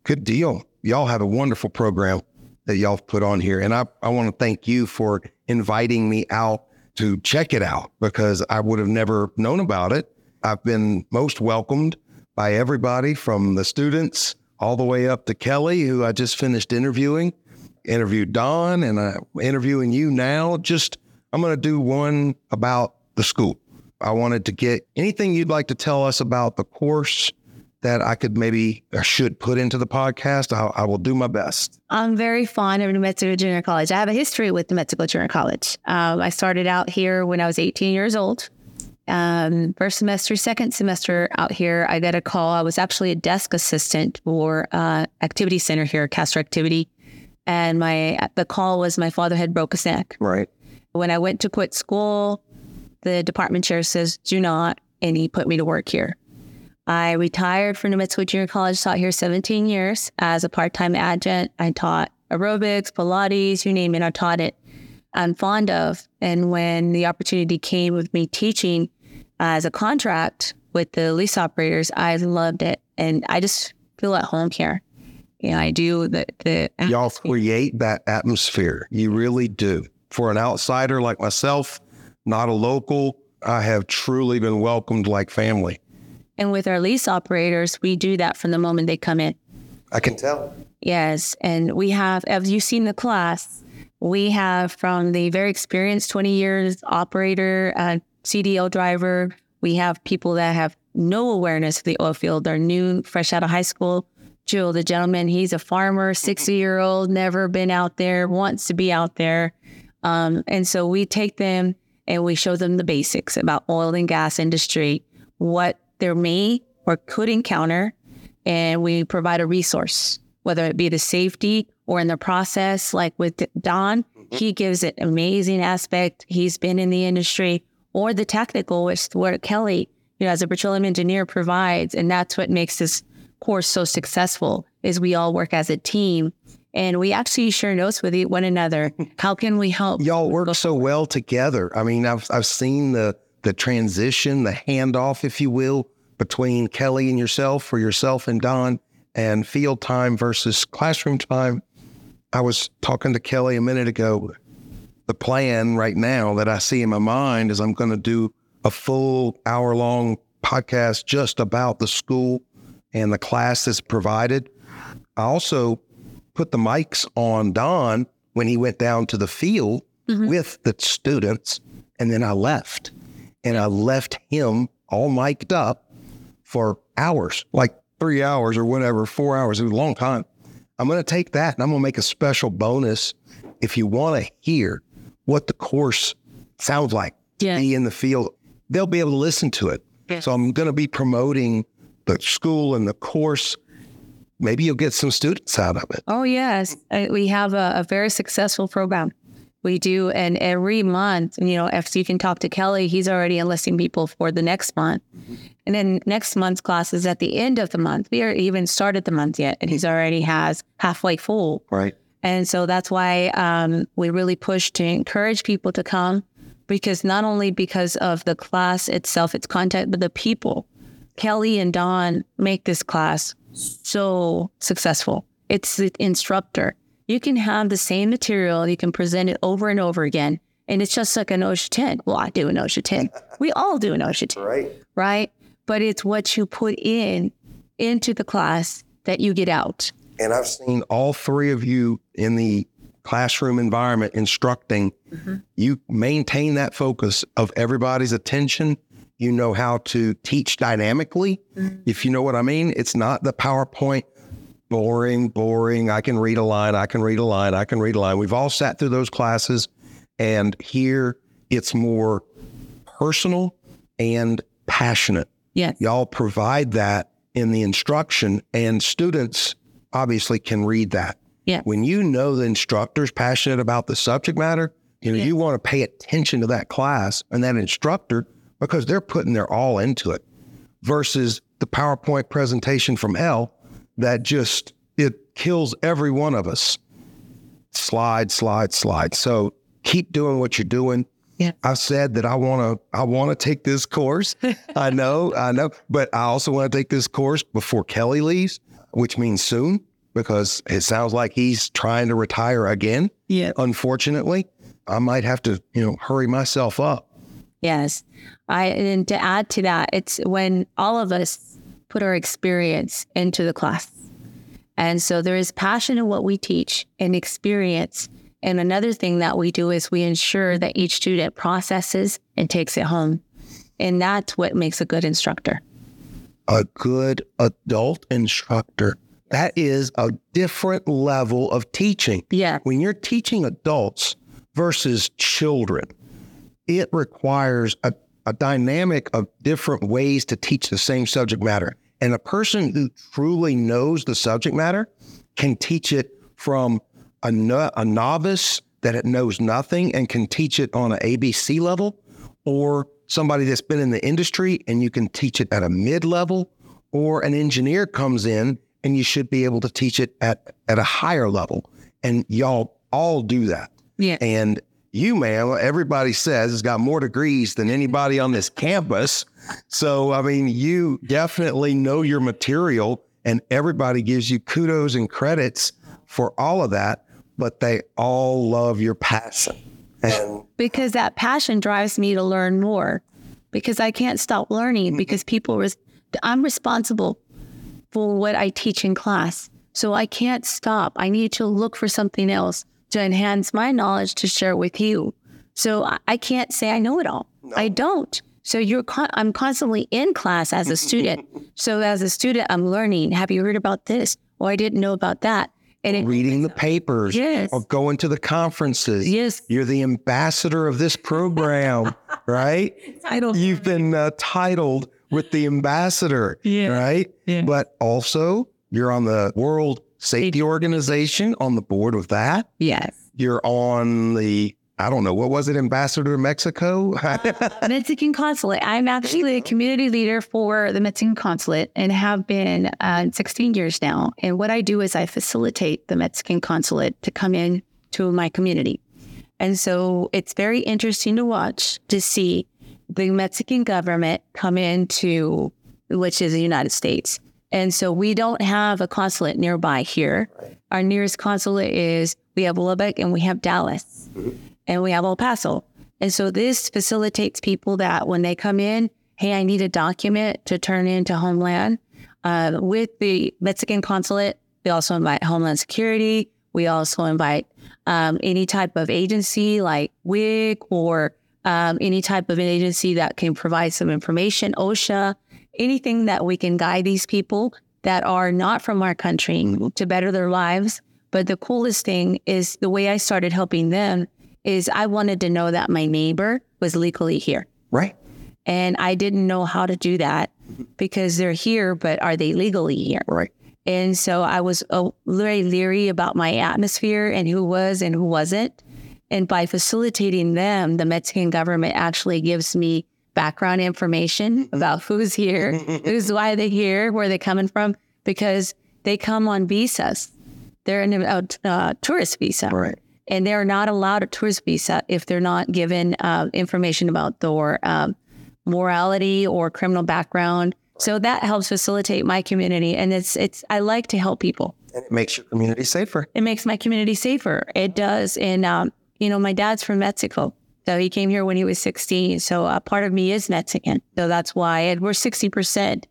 Good deal. Y'all have a wonderful program that y'all put on here. And I, I want to thank you for inviting me out to check it out because I would have never known about it. I've been most welcomed by everybody from the students all the way up to Kelly, who I just finished interviewing, interviewed Don, and I'm interviewing you now. Just, I'm going to do one about the school. I wanted to get anything you'd like to tell us about the course that I could maybe or should put into the podcast. I, I will do my best. I'm very fond of New Mexico Junior College. I have a history with New Mexico Junior College. Um, I started out here when I was 18 years old. Um, first semester, second semester out here, I got a call. I was actually a desk assistant for uh, activity center here, at Caster Activity, and my the call was my father had broke his neck. Right. When I went to quit school, the department chair says, "Do not," and he put me to work here. I retired from New Mexico Junior College, taught here 17 years as a part time adjunct. I taught aerobics, Pilates, you name it, I taught it. I'm fond of. And when the opportunity came with me teaching as a contract with the lease operators, I loved it. And I just feel at home here. You know, I do the, the Y'all create that atmosphere. You really do. For an outsider like myself, not a local, I have truly been welcomed like family. And with our lease operators, we do that from the moment they come in. I can tell. Yes. And we have, as you've seen the class, we have from the very experienced 20 years operator, uh, CDL driver, We have people that have no awareness of the oil field. They're new, fresh out of high school. Joe, the gentleman, he's a farmer, 60 year old, never been out there, wants to be out there. Um, and so we take them and we show them the basics about oil and gas industry, what they may or could encounter, and we provide a resource, whether it be the safety or in the process, like with Don, mm-hmm. he gives it amazing aspect. He's been in the industry, or the technical, which where Kelly, you know, as a petroleum engineer provides, and that's what makes this course so successful. Is we all work as a team and we actually share notes with one another. How can we help? Y'all work so well together. I mean, I've I've seen the the transition, the handoff, if you will, between Kelly and yourself, or yourself and Don, and field time versus classroom time. I was talking to Kelly a minute ago. The plan right now that I see in my mind is I'm going to do a full hour long podcast just about the school and the class that's provided. I also put the mics on Don when he went down to the field mm-hmm. with the students, and then I left. And I left him all mic'd up for hours, like three hours or whatever, four hours. It was a long time. I'm going to take that and I'm going to make a special bonus if you want to hear what the course sounds like. Yeah. Be in the field. They'll be able to listen to it. Yeah. So I'm going to be promoting the school and the course. Maybe you'll get some students out of it. Oh, yes. Uh, we have a, a very successful program. We do. And every month, you know, if you can talk to Kelly, he's already enlisting people for the next month. Mm-hmm. And then next month's class is at the end of the month. We are even started the month yet, and he's already has halfway full. Right. And so that's why um, we really push to encourage people to come because not only because of the class itself, its content, but the people. Kelly and Don make this class so successful. It's the instructor. You can have the same material, you can present it over and over again, and it's just like an OSHA 10. Well, I do an OSHA 10. We all do an OSHA 10. Right. Right. But it's what you put in into the class that you get out. And I've seen all three of you in the classroom environment instructing. Mm-hmm. You maintain that focus of everybody's attention. You know how to teach dynamically, mm-hmm. if you know what I mean. It's not the PowerPoint boring, boring. I can read a line, I can read a line, I can read a line. We've all sat through those classes. And here it's more personal and passionate. Yes. Y'all provide that in the instruction, and students obviously can read that. Yeah. When you know the instructor's passionate about the subject matter, you know, yeah. you want to pay attention to that class and that instructor because they're putting their all into it versus the PowerPoint presentation from hell that just it kills every one of us. Slide, slide, slide. So keep doing what you're doing. Yeah. I said that I want to I want to take this course. I know, I know, but I also want to take this course before Kelly leaves, which means soon because it sounds like he's trying to retire again. Yeah. Unfortunately, I might have to, you know, hurry myself up. Yes. I and to add to that, it's when all of us put our experience into the class. And so there is passion in what we teach and experience and another thing that we do is we ensure that each student processes and takes it home. And that's what makes a good instructor. A good adult instructor. That is a different level of teaching. Yeah. When you're teaching adults versus children, it requires a, a dynamic of different ways to teach the same subject matter. And a person who truly knows the subject matter can teach it from a, no, a novice that knows nothing and can teach it on an ABC level, or somebody that's been in the industry and you can teach it at a mid level, or an engineer comes in and you should be able to teach it at, at a higher level. And y'all all do that. Yeah. And you, man, everybody says has got more degrees than anybody on this campus. So, I mean, you definitely know your material, and everybody gives you kudos and credits for all of that but they all love your passion. And because that passion drives me to learn more because I can't stop learning because people, res- I'm responsible for what I teach in class. So I can't stop. I need to look for something else to enhance my knowledge to share with you. So I, can't say I know it all. No. I don't. So you're con- I'm constantly in class as a student. so as a student, I'm learning. Have you heard about this? Or I didn't know about that. And it, Reading the papers Yes. or going to the conferences. Yes. You're the ambassador of this program, right? Title. You've been uh, titled with the ambassador, Yeah. right? Yeah. But also, you're on the World Safety Organization on the board of that. yes. You're on the, I don't know, what was it, ambassador to Mexico? Mexican consulate. I'm actually a community leader for the Mexican consulate and have been uh, 16 years now. And what I do is I facilitate the Mexican consulate to come in to my community. And so it's very interesting to watch to see the Mexican government come into, which is the United States. And so we don't have a consulate nearby here. Our nearest consulate is we have Lubbock and we have Dallas and we have El Paso. And so this facilitates people that when they come in, hey, I need a document to turn into Homeland. Uh, with the Mexican consulate, we also invite Homeland Security. We also invite um, any type of agency like WIC or um, any type of an agency that can provide some information, OSHA, anything that we can guide these people that are not from our country to better their lives. But the coolest thing is the way I started helping them is I wanted to know that my neighbor was legally here. right. And I didn't know how to do that because they're here, but are they legally here? Right. And so I was uh, very leery about my atmosphere and who was and who wasn't. And by facilitating them, the Mexican government actually gives me background information about who's here, who's why they're here, where they're coming from, because they come on visas. They're in a uh, tourist visa Right. and they're not allowed a tourist visa if they're not given uh, information about their um, morality or criminal background. So that helps facilitate my community, and it's it's I like to help people. And it makes your community safer. It makes my community safer. It does, and um, you know, my dad's from Mexico, so he came here when he was 16. So a part of me is Mexican, so that's why, and we're 60 percent.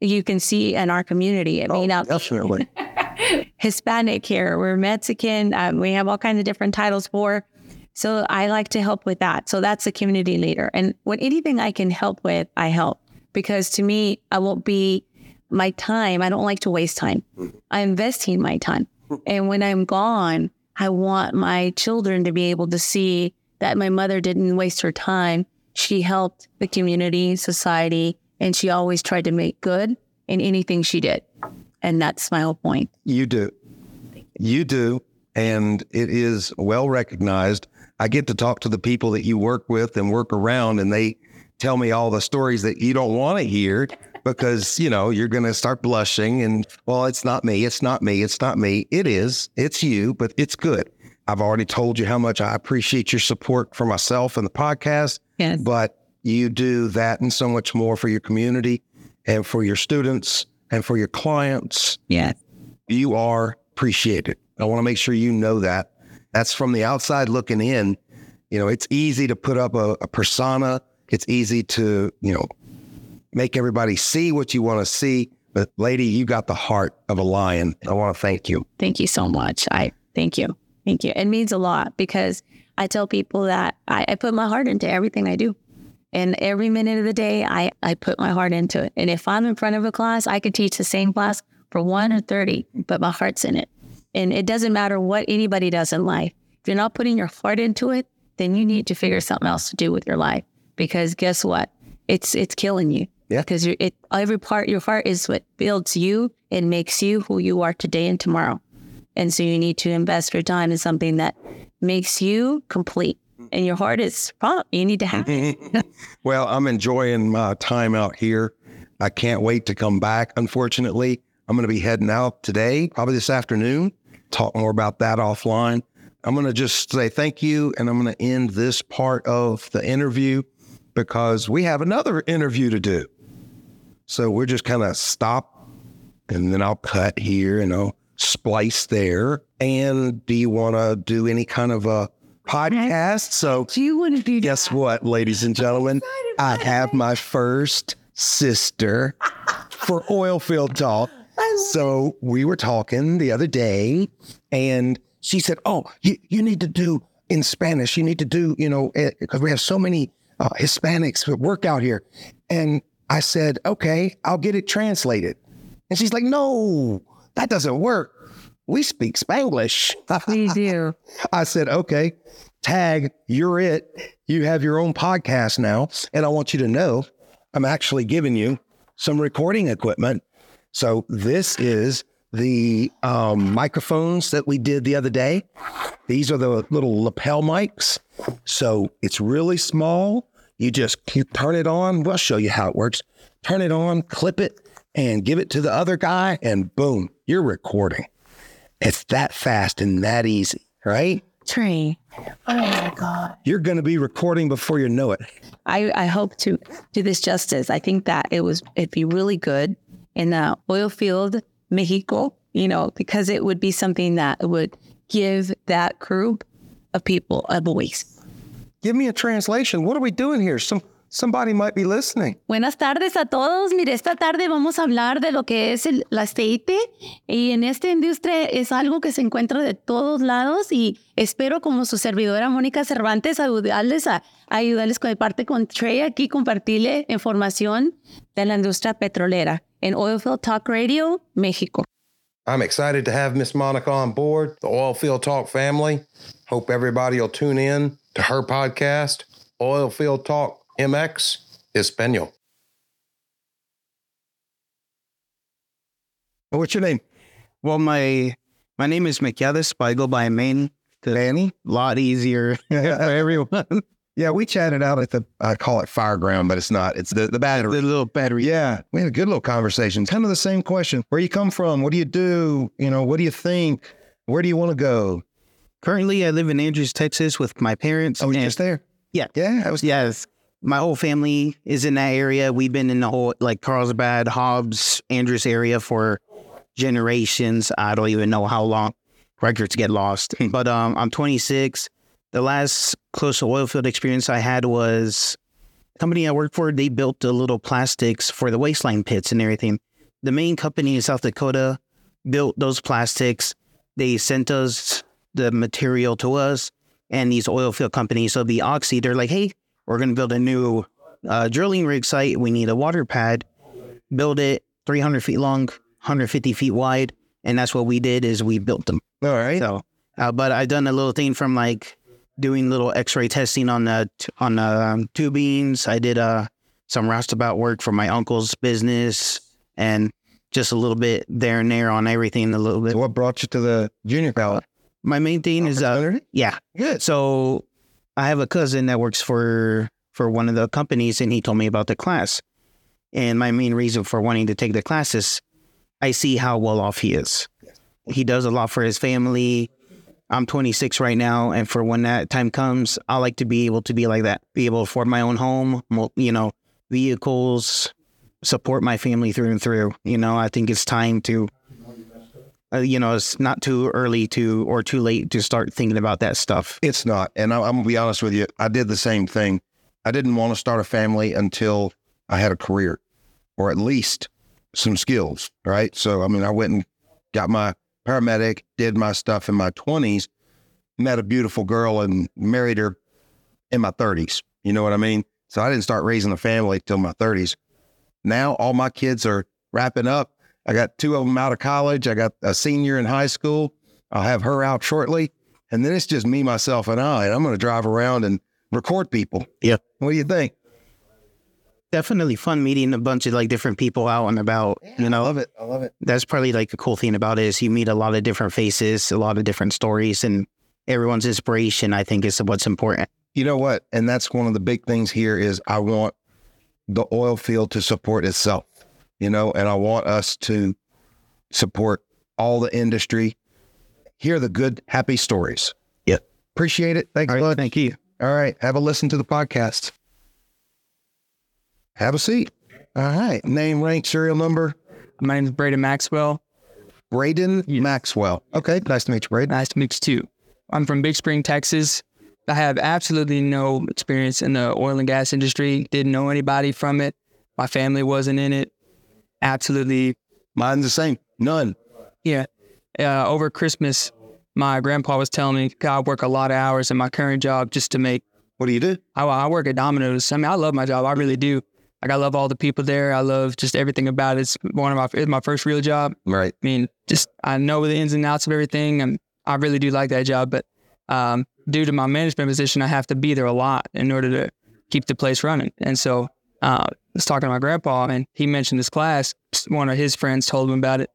You can see in our community. I mean, uh, Definitely. Hispanic here. We're Mexican. Um, we have all kinds of different titles for. So I like to help with that. So that's a community leader. And when anything I can help with, I help because to me, I won't be my time. I don't like to waste time. I'm investing my time. And when I'm gone, I want my children to be able to see that my mother didn't waste her time. She helped the community, society, and she always tried to make good in anything she did. And that's my whole point. You do. You do. And it is well recognized. I get to talk to the people that you work with and work around, and they tell me all the stories that you don't want to hear because, you know, you're going to start blushing and, well, it's not me. It's not me. It's not me. It is. It's you, but it's good. I've already told you how much I appreciate your support for myself and the podcast, Yes. but you do that and so much more for your community and for your students and for your clients Yes. you are appreciated. I want to make sure you know that. That's from the outside looking in. You know, it's easy to put up a, a persona. It's easy to, you know, make everybody see what you want to see. But lady, you got the heart of a lion. I want to thank you. Thank you so much. I thank you. Thank you. It means a lot because I tell people that I, I put my heart into everything I do. And every minute of the day, I, I put my heart into it. And if I'm in front of a class, I could teach the same class for one or 30, but my heart's in it. And it doesn't matter what anybody does in life. If you're not putting your heart into it, then you need to figure something else to do with your life. Because guess what? It's it's killing you. Yeah. Because it every part your heart is what builds you and makes you who you are today and tomorrow. And so you need to invest your time in something that makes you complete. And your heart is prompt. You need to have it. well, I'm enjoying my time out here. I can't wait to come back. Unfortunately, I'm going to be heading out today, probably this afternoon. Talk more about that offline. I'm going to just say thank you, and I'm going to end this part of the interview because we have another interview to do. So we're just kind of stop, and then I'll cut here and I'll splice there. And do you want to do any kind of a podcast? So Do you want to do Guess what, ladies and gentlemen? I have my first sister for oil Oilfield Talk. So we were talking the other day, and she said, "Oh, you, you need to do in Spanish. You need to do, you know, because we have so many uh, Hispanics work out here. And I said, okay, I'll get it translated. And she's like, no, that doesn't work. We speak Spanglish. We do. I said, okay, tag, you're it. You have your own podcast now. And I want you to know I'm actually giving you some recording equipment. So this is the um, microphones that we did the other day. These are the little lapel mics. So it's really small. You just turn it on. We'll show you how it works. Turn it on, clip it, and give it to the other guy, and boom, you're recording. It's that fast and that easy, right? Tree. Oh my God. You're going to be recording before you know it. I, I hope to do this justice. I think that it was it'd be really good in the oil field Mexico, you know, because it would be something that would give that group of people a voice. Give me a translation. What are we doing here? Some somebody might be listening. Buenas tardes a todos. Mire, esta tarde vamos a hablar de lo que es el, el aceite y en esta industria es algo que se encuentra de todos lados y espero como su servidora Mónica Cervantes ayudarles a, a ayudarles con el parte con Trey aquí compartirle información de la industria petrolera en Oilfield Talk Radio México. I'm excited to have Miss Monica on board, the Oilfield Talk family. Hope everybody will tune in to her podcast, Oilfield Talk MX Espanol. What's your name? Well, my my name is Melquiades, but I go by Manny. Manny? A lot easier for everyone. Yeah, we chatted out at the, I call it Fireground, but it's not. It's the, the battery. the little battery. Yeah, we had a good little conversation. Kind of the same question. Where you come from? What do you do? You know, what do you think? Where do you want to go? Currently, I live in Andrews, Texas, with my parents. Oh, you and- just there? Yeah. Yeah, I was. Yes. My whole family is in that area. We've been in the whole like Carlsbad, Hobbs, Andrews area for generations. I don't even know how long. Records get lost. but um, I'm 26. The last close to oil field experience I had was the company I worked for. They built the little plastics for the waistline pits and everything. The main company in South Dakota built those plastics. They sent us the material to us and these oil field companies. So the Oxy, they're like, hey, we're going to build a new uh, drilling rig site. We need a water pad. Build it 300 feet long, 150 feet wide. And that's what we did is we built them. All right. So, uh, but I've done a little thing from like doing little X-ray testing on the t- on the um, tubings. I did uh, some roustabout work for my uncle's business, and just a little bit there and there on everything. A little bit. So what brought you to the junior college? My main thing is uh, yeah. Good. So I have a cousin that works for for one of the companies, and he told me about the class. And my main reason for wanting to take the class is I see how well off he is. He does a lot for his family. I'm 26 right now, and for when that time comes, I like to be able to be like that, be able to afford my own home, you know, vehicles, support my family through and through. You know, I think it's time to, uh, you know, it's not too early to or too late to start thinking about that stuff. It's not. And I, I'm going to be honest with you. I did the same thing. I didn't want to start a family until I had a career or at least some skills. Right. So, I mean, I went and got my paramedic, did my stuff in my 20s, met a beautiful girl and married her in my 30s. You know what I mean? So I didn't start raising a family till my 30s. Now all my kids are wrapping up. I got two of them out of college. I got a senior in high school. I'll have her out shortly. And then it's just me, myself, and I. And I'm going to drive around and record people. Yeah. What do you think? Definitely fun meeting a bunch of like different people out and about. Yeah, You I love it. I love it. that's probably like a cool thing about it is you meet a lot of different faces, a lot of different stories, and everyone's inspiration. I think is what's important. You know what? And that's one of the big things here is I want the oil field to support itself, you know, and I want us to support all the industry, hear the good, happy stories. Yep. Appreciate it. Thanks, All right, bud. thank you. All right. Have a listen to the podcast. Have a seat. All right. Name, rank, serial number. My name is Braden Maxwell. Braden Maxwell. Okay. Nice to meet you, Braden. Nice to meet you too. I'm from Big Spring, Texas. I have absolutely no experience in the oil and gas industry. Didn't know anybody from it. My family wasn't in it. Absolutely. Mine's the same. None. Yeah. Uh, over Christmas, my grandpa was telling me, God, I work a lot of hours in my current job just to make What do you do? I, I work at Domino's. I mean, I love my job. I really do. Like, I love all the people there. I love just everything about it. It's one of my it's my first real job. Right. I mean, just I know the ins and outs of everything, and I really do like that job. But um, due to my management position, I have to be there a lot in order to keep the place running. And so uh, I was talking to my grandpa, and he mentioned this class. One of his friends told him about it.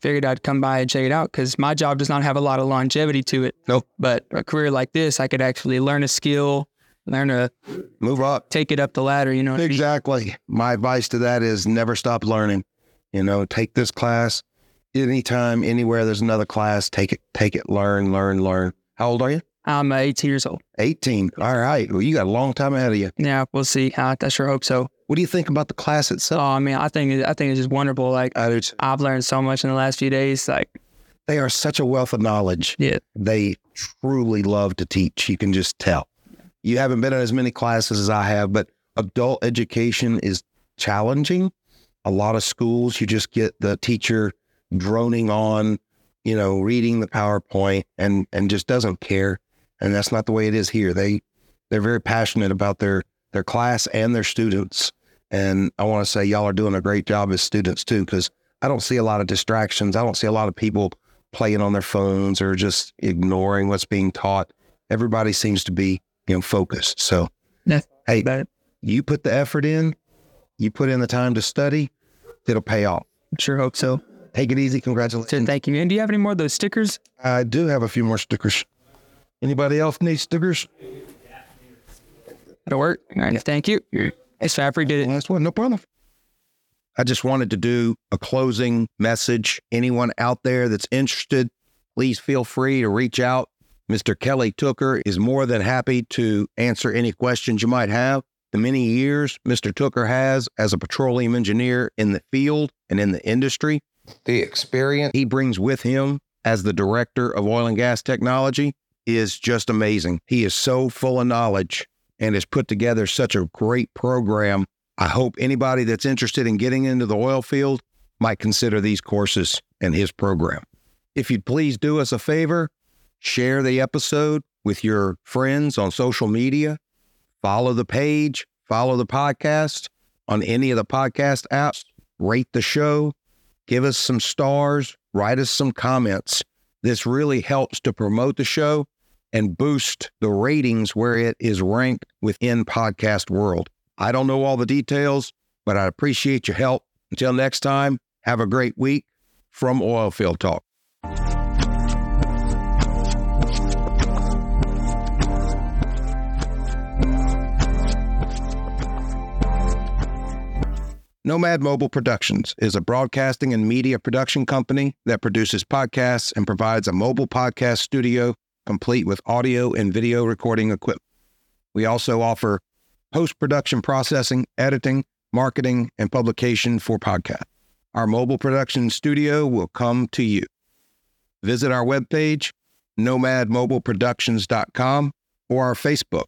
Figured I'd come by and check it out because my job does not have a lot of longevity to it. Nope. But a career like this, I could actually learn a skill, learn to Move up. take it up the ladder. You know, what I mean? Exactly. My advice to that is never stop learning. You know, take this class anytime, anywhere there's another class, take it, take it, learn, learn, learn. How old are you? I'm uh, 18 years old. 18. All right. Well, you got a long time ahead of you. Yeah, we'll see. I, I sure hope so. What do you think about the class itself? Oh, I mean, I think it- I think it's just wonderful. Like I. I've learned so much in the last few days. Like They are such a wealth of knowledge. Yeah. They truly love to teach. You can just tell. You haven't been in as many classes as I have, but adult education is challenging. A lot of schools, you just get the teacher droning on, you know, reading the PowerPoint and and just doesn't care. And that's not the way it is here. They they're very passionate about their their class and their students. And I want to say y'all are doing a great job as students too, because I don't see a lot of distractions. I don't see a lot of people playing on their phones or just ignoring what's being taught. Everybody seems to be, you know, focused. So, That's hey, it. you put the effort in, you put in the time to study, it'll pay off. Sure hope so. Take it easy. Congratulations. thank you. And do you have any more of those stickers? I do have a few more stickers. Anybody else need stickers? That'll work. All right. Thank you. Thanks. Did it. Last one, no problem. I just wanted to do a closing message. Anyone out there that's interested, please feel free to reach out. Mr. Kelly Tooker is more than happy to answer any questions you might have. The many years Mr. Tooker has as a petroleum engineer in the field and in the industry, the experience he brings with him as the director of oil and gas technology is just amazing. He is so full of knowledge and has put together such a great program I hope anybody that's interested in getting into the oil field might consider these courses and his program. If you'd please do us a favor, share the episode with your friends on social media, follow the page, follow the podcast on any of the podcast apps, rate the show, give us some stars, write us some comments. This really helps to promote the show and boost the ratings where it is ranked within podcast world. I don't know all the details, but I appreciate your help. Until next time, have a great week from Oilfield Talk. Nomad Mobile Productions is a broadcasting and media production company that produces podcasts and provides a mobile podcast studio complete with audio and video recording equipment. We also offer post production processing, editing, marketing, and publication for podcasts. Our mobile production studio will come to you. Visit our webpage, nomadmobileproductions.com, or our Facebook,